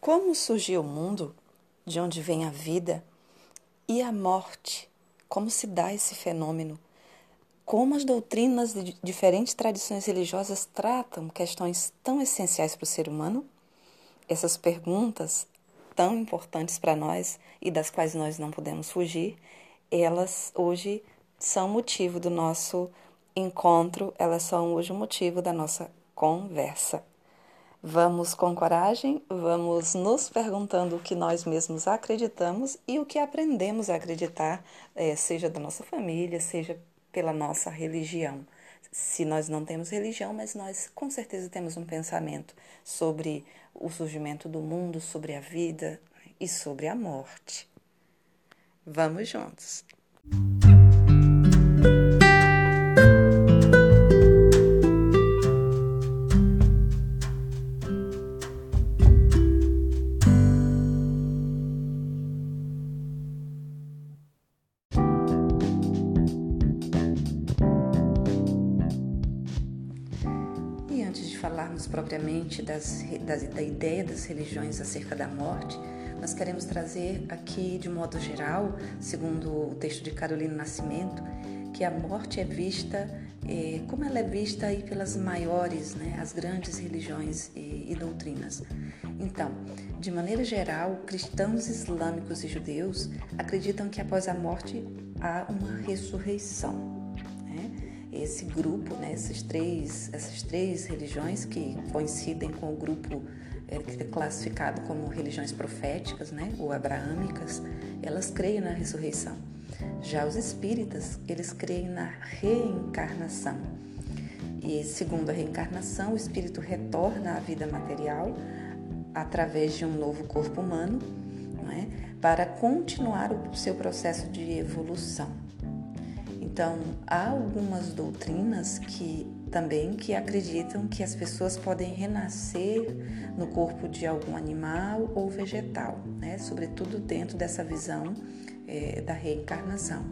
Como surgiu o mundo? De onde vem a vida? E a morte? Como se dá esse fenômeno? Como as doutrinas de diferentes tradições religiosas tratam questões tão essenciais para o ser humano? Essas perguntas, tão importantes para nós e das quais nós não podemos fugir, elas hoje são motivo do nosso encontro, elas são hoje o motivo da nossa conversa. Vamos com coragem, vamos nos perguntando o que nós mesmos acreditamos e o que aprendemos a acreditar, eh, seja da nossa família, seja pela nossa religião. Se nós não temos religião, mas nós com certeza temos um pensamento sobre o surgimento do mundo, sobre a vida e sobre a morte. Vamos juntos! Propriamente das, da ideia das religiões acerca da morte, nós queremos trazer aqui, de modo geral, segundo o texto de Carolina Nascimento, que a morte é vista eh, como ela é vista aí pelas maiores, né, as grandes religiões e, e doutrinas. Então, de maneira geral, cristãos islâmicos e judeus acreditam que após a morte há uma ressurreição esse grupo, né, três, essas três religiões que coincidem com o grupo é, é classificado como religiões proféticas, né, ou abraâmicas, elas creem na ressurreição. Já os espíritas, eles creem na reencarnação. E segundo a reencarnação, o espírito retorna à vida material através de um novo corpo humano, não é? para continuar o seu processo de evolução. Então, há algumas doutrinas que também que acreditam que as pessoas podem renascer no corpo de algum animal ou vegetal, né? sobretudo dentro dessa visão é, da reencarnação.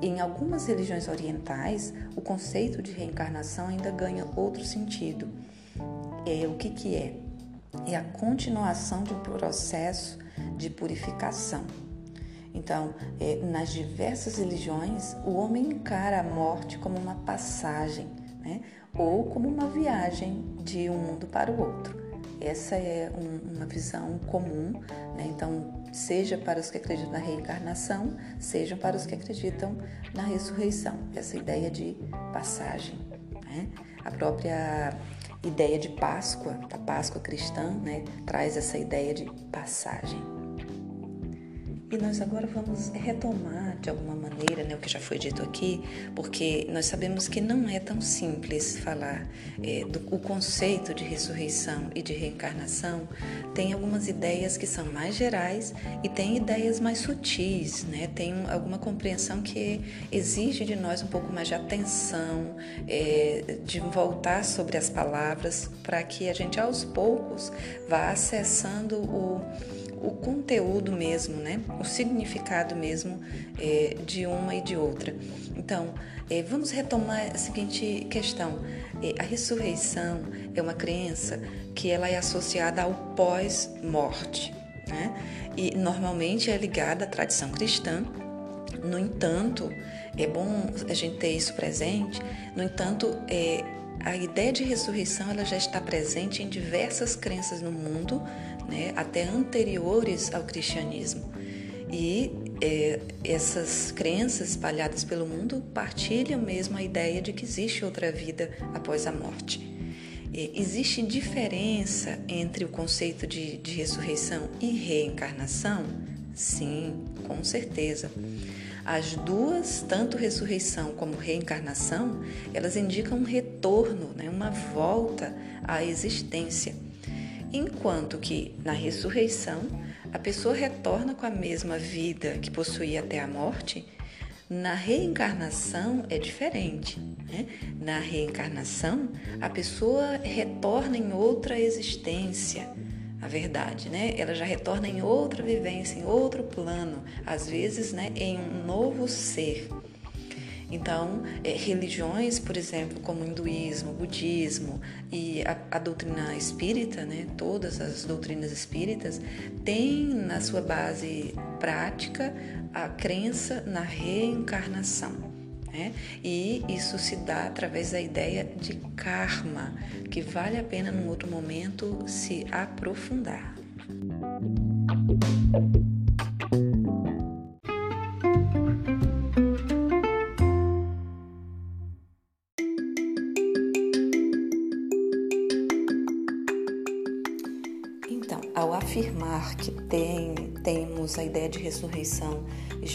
Em algumas religiões orientais, o conceito de reencarnação ainda ganha outro sentido. É, o que, que é? É a continuação de um processo de purificação. Então, é, nas diversas religiões, o homem encara a morte como uma passagem, né? ou como uma viagem de um mundo para o outro. Essa é um, uma visão comum, né? então, seja para os que acreditam na reencarnação, seja para os que acreditam na ressurreição, essa ideia de passagem. Né? A própria ideia de Páscoa, a Páscoa cristã, né? traz essa ideia de passagem. E nós agora vamos retomar de alguma maneira né, o que já foi dito aqui, porque nós sabemos que não é tão simples falar é, do o conceito de ressurreição e de reencarnação. Tem algumas ideias que são mais gerais e tem ideias mais sutis, né? tem alguma compreensão que exige de nós um pouco mais de atenção, é, de voltar sobre as palavras, para que a gente aos poucos vá acessando o o conteúdo mesmo, né? o significado mesmo é, de uma e de outra. Então, é, vamos retomar a seguinte questão. É, a ressurreição é uma crença que ela é associada ao pós-morte, né? e normalmente é ligada à tradição cristã. No entanto, é bom a gente ter isso presente. No entanto, é, a ideia de ressurreição ela já está presente em diversas crenças no mundo, né, até anteriores ao cristianismo. E é, essas crenças espalhadas pelo mundo partilham mesmo a ideia de que existe outra vida após a morte. É, existe diferença entre o conceito de, de ressurreição e reencarnação? Sim, com certeza. As duas, tanto ressurreição como reencarnação, elas indicam um retorno, né, uma volta à existência. Enquanto que na ressurreição, a pessoa retorna com a mesma vida que possuía até a morte, na reencarnação é diferente. Né? Na reencarnação, a pessoa retorna em outra existência a verdade, né? Ela já retorna em outra vivência, em outro plano, às vezes, né, em um novo ser. Então, é, religiões, por exemplo, como o hinduísmo, budismo e a, a, doutrina espírita, né, todas as doutrinas espíritas, têm na sua base prática a crença na reencarnação. Né? E isso se dá através da ideia de karma, que vale a pena num outro momento se aprofundar.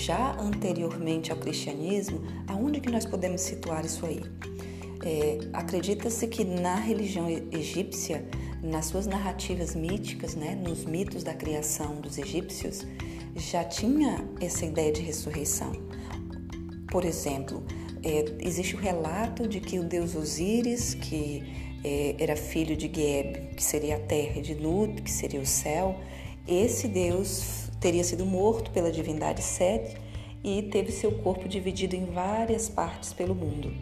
Já anteriormente ao cristianismo, aonde que nós podemos situar isso aí? É, Acredita-se que na religião egípcia, nas suas narrativas míticas, né, nos mitos da criação dos egípcios, já tinha essa ideia de ressurreição. Por exemplo, é, existe o relato de que o deus Osíris, que é, era filho de Geb, que seria a terra, e de Nut, que seria o céu, esse Deus teria sido morto pela divindade Set e teve seu corpo dividido em várias partes pelo mundo.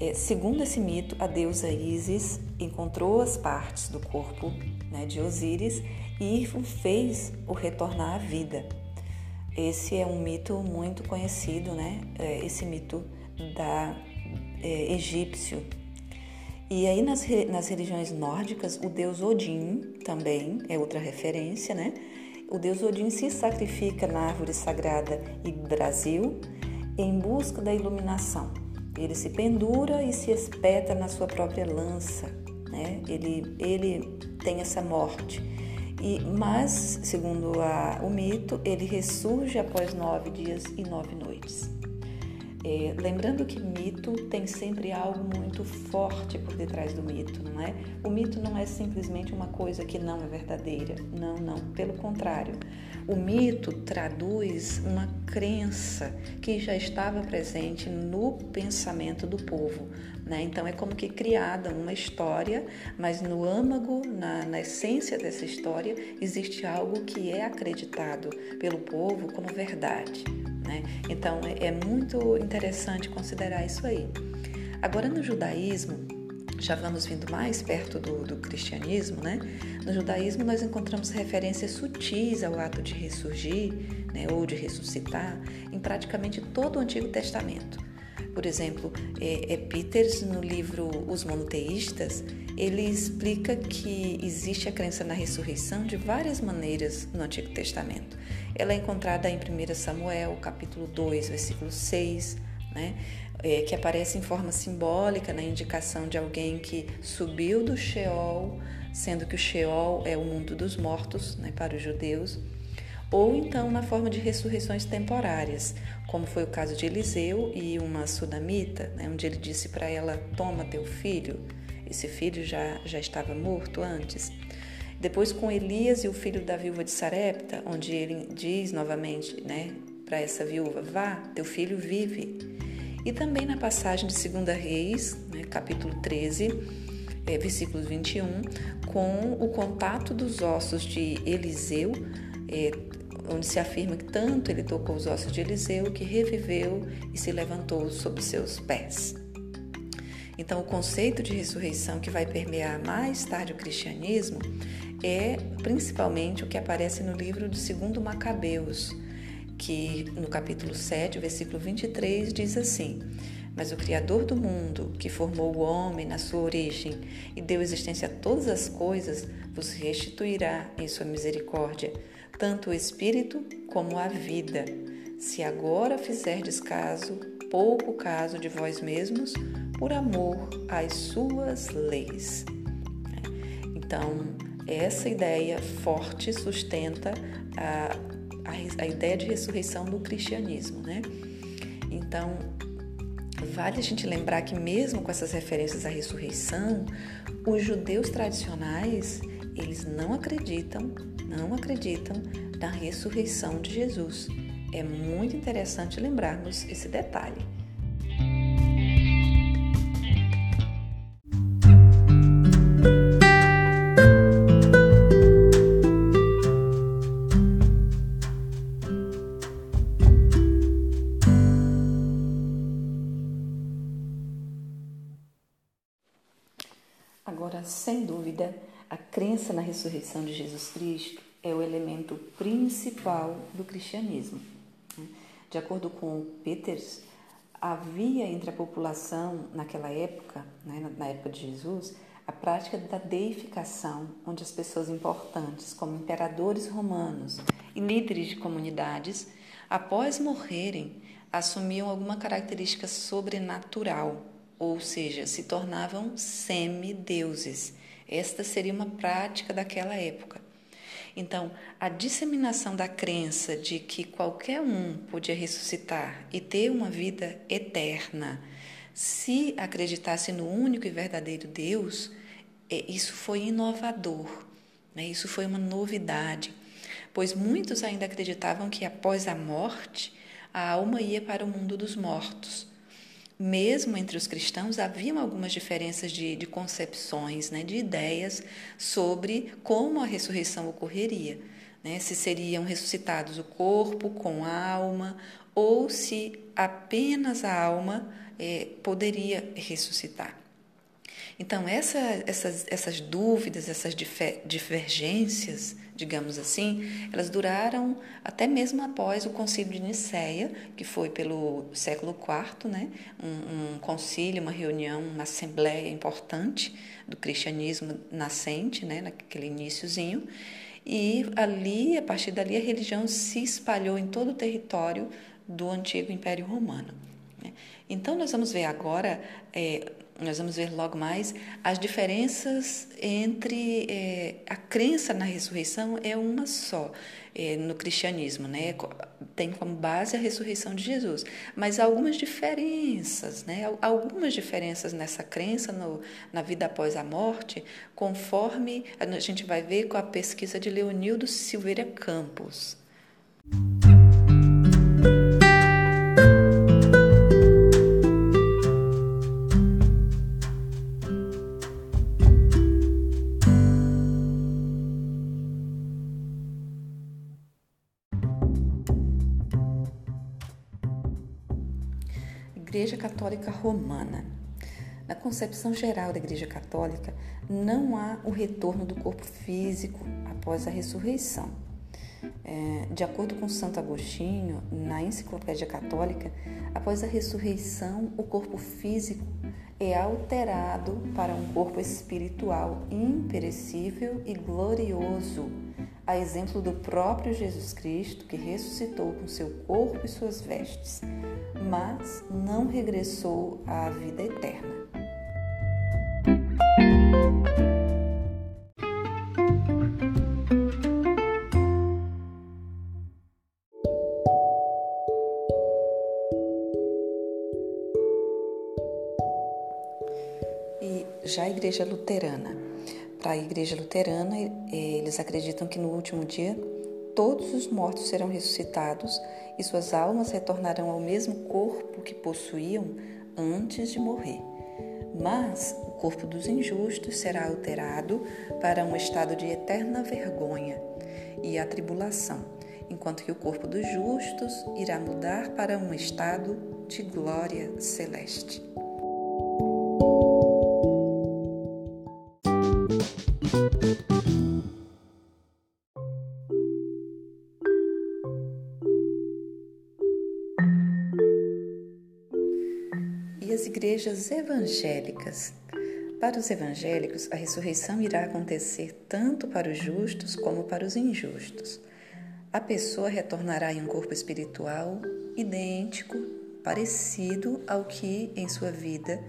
É, segundo esse mito, a deusa Isis encontrou as partes do corpo né, de Osíris e o fez o retornar à vida. Esse é um mito muito conhecido, né? É, esse mito da é, egípcio, e aí nas, nas religiões nórdicas, o deus Odin também é outra referência, né? O deus Odin se sacrifica na árvore sagrada Yggdrasil em busca da iluminação. Ele se pendura e se espeta na sua própria lança, né? Ele, ele tem essa morte. E, mas, segundo a, o mito, ele ressurge após nove dias e nove noites. É, lembrando que mito tem sempre algo muito forte por detrás do mito, não é? O mito não é simplesmente uma coisa que não é verdadeira. Não, não. Pelo contrário, o mito traduz uma crença que já estava presente no pensamento do povo. Né? Então é como que criada uma história, mas no âmago, na, na essência dessa história, existe algo que é acreditado pelo povo como verdade. Né? Então é, é muito interessante considerar isso aí. Agora, no judaísmo, já vamos vindo mais perto do, do, cristianismo, né? No judaísmo nós encontramos referências sutis ao ato de ressurgir, né, ou de ressuscitar, em praticamente todo o Antigo Testamento. Por exemplo, é, é Peters no livro Os Monoteístas, ele explica que existe a crença na ressurreição de várias maneiras no Antigo Testamento. Ela é encontrada em 1 Samuel, capítulo 2, versículo 6, né? É, que aparece em forma simbólica na indicação de alguém que subiu do Sheol, sendo que o Sheol é o mundo dos mortos né, para os judeus, ou então na forma de ressurreições temporárias, como foi o caso de Eliseu e uma sudamita, né, onde ele disse para ela: Toma teu filho. Esse filho já, já estava morto antes. Depois com Elias e o filho da viúva de Sarepta, onde ele diz novamente, né, para essa viúva: Vá, teu filho vive. E também na passagem de 2 Reis, né, capítulo 13, é, versículo 21, com o contato dos ossos de Eliseu, é, onde se afirma que tanto ele tocou os ossos de Eliseu que reviveu e se levantou sobre seus pés. Então, o conceito de ressurreição que vai permear mais tarde o cristianismo é principalmente o que aparece no livro de 2 Macabeus, que no capítulo 7, versículo 23, diz assim: Mas o Criador do mundo, que formou o homem na sua origem e deu existência a todas as coisas, vos restituirá em sua misericórdia, tanto o espírito como a vida. Se agora fizerdes caso, pouco caso de vós mesmos, por amor às suas leis. Então, essa ideia forte sustenta a, a, a ideia de ressurreição no cristianismo, né? Então, vale a gente lembrar que mesmo com essas referências à ressurreição, os judeus tradicionais, eles não acreditam, não acreditam na ressurreição de Jesus. É muito interessante lembrarmos esse detalhe. Sem dúvida, a crença na ressurreição de Jesus Cristo é o elemento principal do cristianismo. De acordo com Peters, havia entre a população naquela época, né, na época de Jesus, a prática da deificação, onde as pessoas importantes, como imperadores romanos e líderes de comunidades, após morrerem, assumiam alguma característica sobrenatural, ou seja, se tornavam semideuses. Esta seria uma prática daquela época. Então, a disseminação da crença de que qualquer um podia ressuscitar e ter uma vida eterna, se acreditasse no único e verdadeiro Deus, é, isso foi inovador, né? isso foi uma novidade, pois muitos ainda acreditavam que após a morte a alma ia para o mundo dos mortos mesmo entre os cristãos, haviam algumas diferenças de, de concepções, né, de ideias sobre como a ressurreição ocorreria. Né, se seriam ressuscitados o corpo com a alma, ou se apenas a alma é, poderia ressuscitar. Então, essa, essas, essas dúvidas, essas divergências, digamos assim, elas duraram até mesmo após o concílio de Nicéia, que foi pelo século IV, né? um, um concílio, uma reunião, uma assembleia importante do cristianismo nascente, né? naquele iníciozinho, e ali, a partir dali, a religião se espalhou em todo o território do antigo Império Romano. Né. Então, nós vamos ver agora é, nós vamos ver logo mais, as diferenças entre é, a crença na ressurreição é uma só é, no cristianismo, né? Tem como base a ressurreição de Jesus, mas algumas diferenças, né? Algumas diferenças nessa crença no, na vida após a morte, conforme a gente vai ver com a pesquisa de Leonildo Silveira Campos. Igreja Católica Romana. Na concepção geral da Igreja Católica, não há o retorno do corpo físico após a ressurreição. É, de acordo com Santo Agostinho, na Enciclopédia Católica, após a ressurreição, o corpo físico é alterado para um corpo espiritual imperecível e glorioso, a exemplo do próprio Jesus Cristo, que ressuscitou com seu corpo e suas vestes, mas não regressou à vida eterna. E já a Igreja Luterana. Para a Igreja Luterana, eles acreditam que no último dia todos os mortos serão ressuscitados e suas almas retornarão ao mesmo corpo que possuíam antes de morrer. Mas o corpo dos injustos será alterado para um estado de eterna vergonha e atribulação, enquanto que o corpo dos justos irá mudar para um estado de glória celeste. Igrejas evangélicas. Para os evangélicos, a ressurreição irá acontecer tanto para os justos como para os injustos. A pessoa retornará em um corpo espiritual idêntico, parecido ao que em sua vida,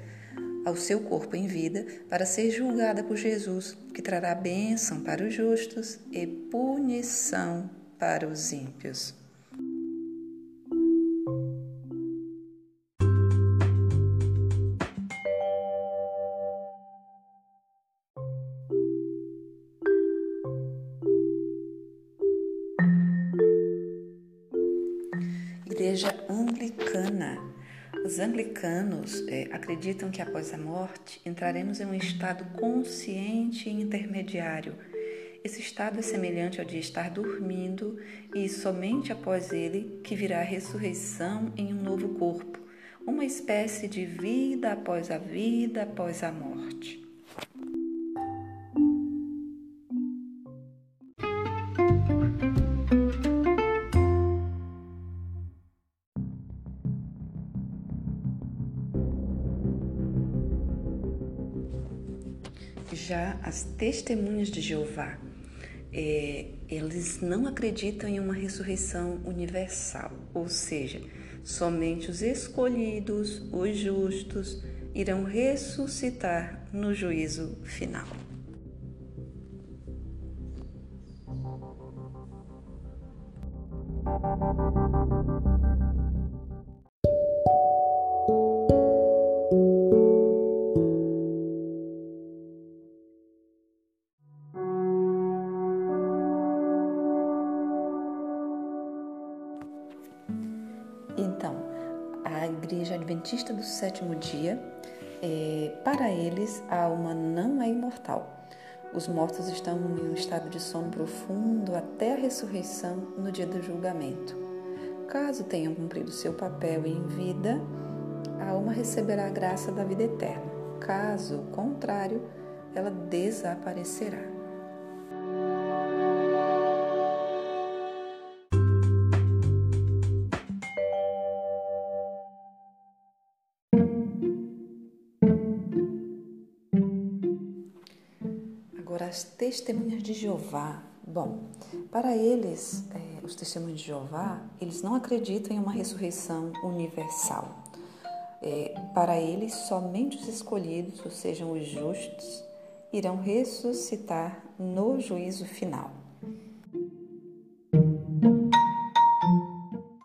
ao seu corpo em vida, para ser julgada por Jesus, que trará bênção para os justos e punição para os ímpios. Os anglicanos é, acreditam que após a morte entraremos em um estado consciente e intermediário. Esse estado é semelhante ao de estar dormindo e somente após ele que virá a ressurreição em um novo corpo, uma espécie de vida após a vida, após a morte. As testemunhas de Jeová, é, eles não acreditam em uma ressurreição universal, ou seja, somente os escolhidos, os justos, irão ressuscitar no juízo final. Igreja Adventista do Sétimo Dia, é, para eles, a alma não é imortal. Os mortos estão em um estado de sono profundo até a ressurreição no dia do julgamento. Caso tenham cumprido seu papel em vida, a alma receberá a graça da vida eterna. Caso contrário, ela desaparecerá. Agora, as testemunhas de Jeová. Bom, para eles, é, os testemunhos de Jeová, eles não acreditam em uma ressurreição universal. É, para eles, somente os escolhidos, ou sejam, os justos, irão ressuscitar no juízo final.